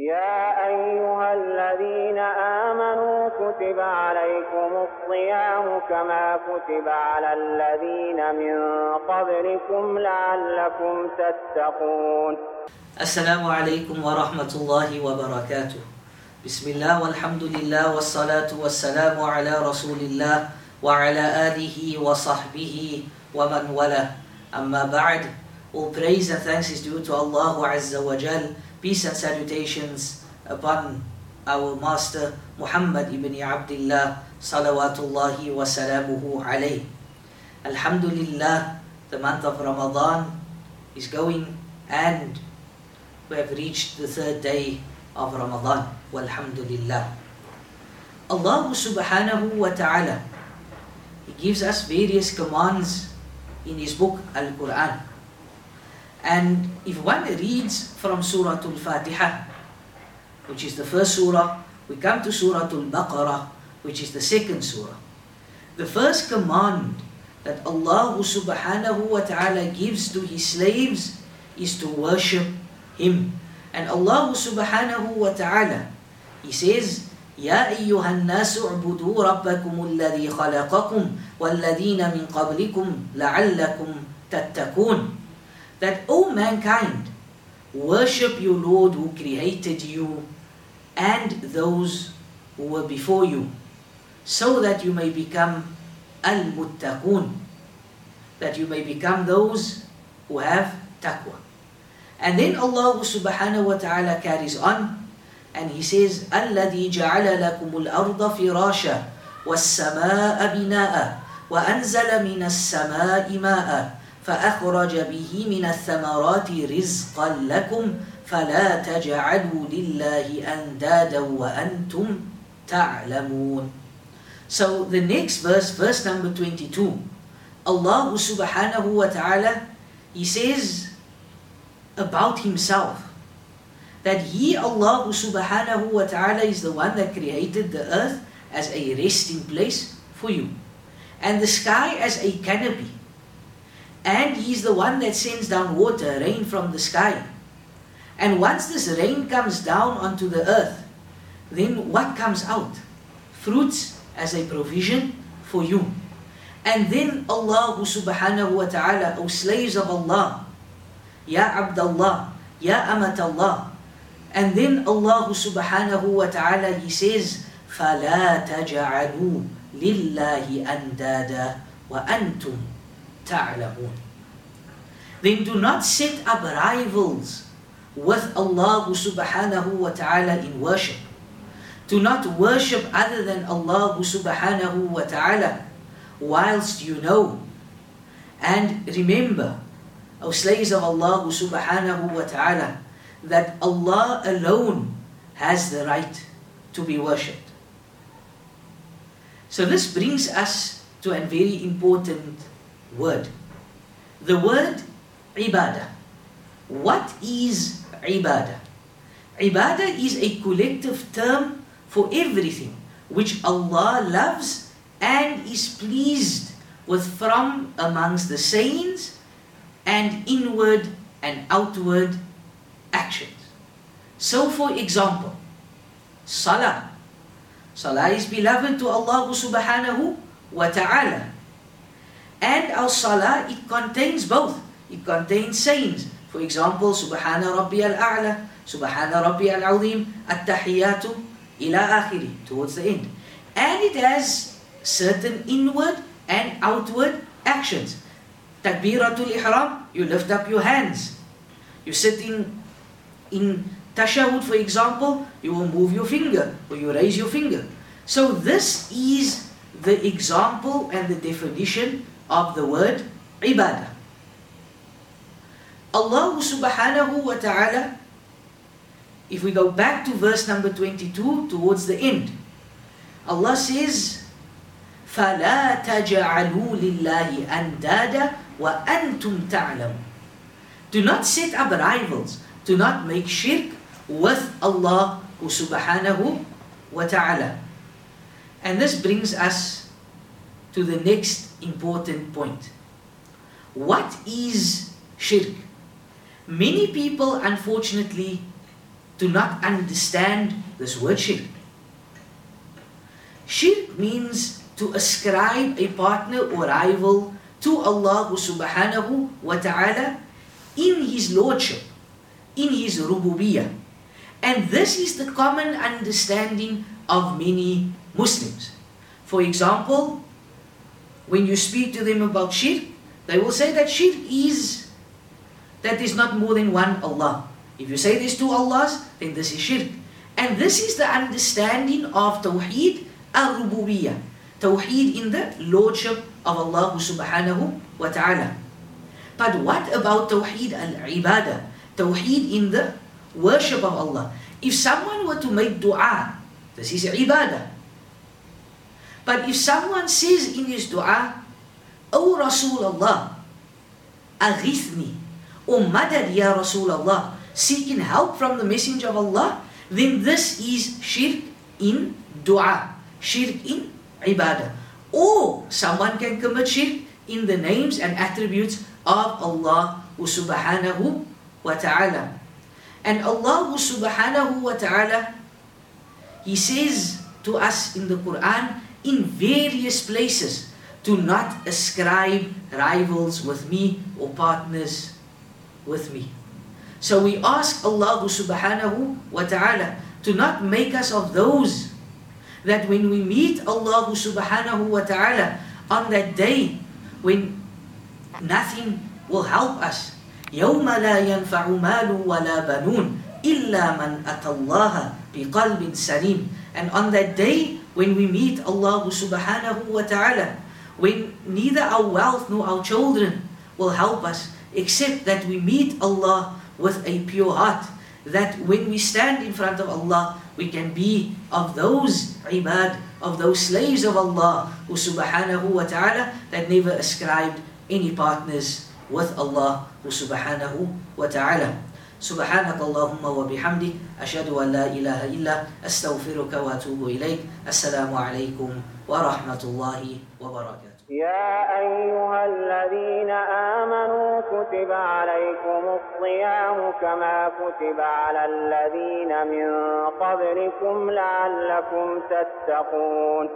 يا أيها الذين آمنوا كتب عليكم الصيام كما كتب على الذين من قبلكم لعلكم تتقون السلام عليكم ورحمة الله وبركاته بسم الله والحمد لله والصلاة والسلام على رسول الله وعلى آله وصحبه ومن والاه أما بعد All praise and thanks is due to Allah Azza wa Jal. Peace and salutations upon our Master Muhammad ibn Abdullah salawatullahi wa salamuhu alayh. Alhamdulillah, the month of Ramadan is going and we have reached the third day of Ramadan. Walhamdulillah. Allah subhanahu wa ta'ala, He gives us various commands in His book Al-Quran. And if one reads from Surah Al-Fatiha, which is the first surah, we come to Surah Al-Baqarah, which is the second surah. The first command that Allah subhanahu wa ta'ala gives to His slaves is to worship Him. And Allah subhanahu wa ta'ala, He says, يا أيها الناس اعبدوا ربكم الذي خلقكم والذين من قبلكم لعلكم تتقون that, O mankind, worship your Lord who created you and those who were before you, so that you may become al-muttaqun, that you may become those who have taqwa. And then Allah subhanahu wa ta'ala carries on and He says, الَّذِي جَعَلَ لَكُمُ الْأَرْضَ فِرَاشًا وَالسَّمَاءَ بِنَاءً وَأَنزَلَ مِنَ السَّمَاءِ مَاءً فأخرج به من الثمرات رزقا لكم فلا تجعلوا لله أندادا وأنتم تعلمون So the next verse, verse number 22, Allah subhanahu wa ta'ala, He says about Himself that He, Allah subhanahu wa ta'ala, is the one that created the earth as a resting place for you and the sky as a canopy and He's the one that sends down water, rain from the sky. And once this rain comes down onto the earth, then what comes out? Fruits as a provision for you. And then Allah subhanahu wa ta'ala, O slaves of Allah, Ya Abdullah, Ya Amat Allah. And then Allah subhanahu wa ta'ala, He says, فَلَا تَجَعَلُوا لِلَّهِ أَنْدَادًا وَأَنْتُمْ تعلمون then do not set up rivals with Allah subhanahu wa ta'ala in worship. Do not worship other than Allah subhanahu wa ta'ala whilst you know. And remember, O slaves of Allah subhanahu wa ta'ala, that Allah alone has the right to be worshipped. So this brings us to a very important word. The word ibadah. What is ibadah? Ibadah is a collective term for everything which Allah loves and is pleased with from amongst the sayings and inward and outward actions. So for example, Salah. Salah is beloved to Allah subhanahu wa ta'ala. And our salah, it contains both. It contains sayings. For example, Subhana Rabbi al-A'la, Subhana Rabbi al-Azim, At-Tahiyatu, ila akhiri, towards the end. And it has certain inward and outward actions. Takbiratul Ihram, you lift up your hands. You're sitting in tashahud, for example, you will move your finger or you raise your finger. So this is the example and the definition of the word ibadah. Allah subhanahu wa ta'ala, if we go back to verse number 22 towards the end, Allah says, فَلَا تَجَعَلُوا لِلَّهِ أَنْدَادًا وَأَنْتُمْ تَعْلَمُونَ Do not set up rivals. Do not make shirk with Allah subhanahu wa ta'ala. And this brings us to the next important point. What is shirk? Many people, unfortunately, do not understand this word shirk. Shirk means to ascribe a partner or rival to Allah subhanahu wa ta'ala in His Lordship, in His Rububiyyah. And this is the common understanding of many Muslims. For example, when you speak to them about shirk, they will say that shirk is that is not more than one Allah. If you say there's two Allahs, then this is shirk. And this is the understanding of Tawheed al-Rububiyyah. Tawheed in the Lordship of Allah subhanahu wa ta'ala. But what about Tawheed al-Ibadah? Tawheed in the worship of Allah. If someone were to make dua, this is Ibadah. But if someone says in his dua, O Rasulullah, aghithni, O Madad ya Rasulullah, seeking help from the Messenger of Allah, then this is shirk in dua, shirk in ibadah. Or someone can commit shirk in the names and attributes of Allah subhanahu wa ta'ala. And Allah subhanahu wa ta'ala, He says to us in the Quran in various places, do not ascribe rivals with me or partners with me. So we ask Allah subhanahu wa ta'ala to not make us of those that when we meet Allah subhanahu wa ta'ala on that day when nothing will help us. يوم لا ينفع مال ولا بنون إلا من أتى الله بقلب سليم And on that day when we meet Allah subhanahu wa ta'ala when neither our wealth nor our children will help us except that we meet Allah with a pure heart. That when we stand in front of Allah, we can be of those ibad, of those slaves of Allah subhanahu wa ta'ala that never ascribed any partners with Allah subhanahu wa ta'ala. سبحانك اللهم وبحمدك أشهد أن لا إله إلا أستغفرك وأتوب إليك. السلام عليكم ورحمة الله وبركاته. يا أيها الذين آمنوا كتب عليكم الصيام كما كتب على الذين من قبلكم لعلكم تتقون.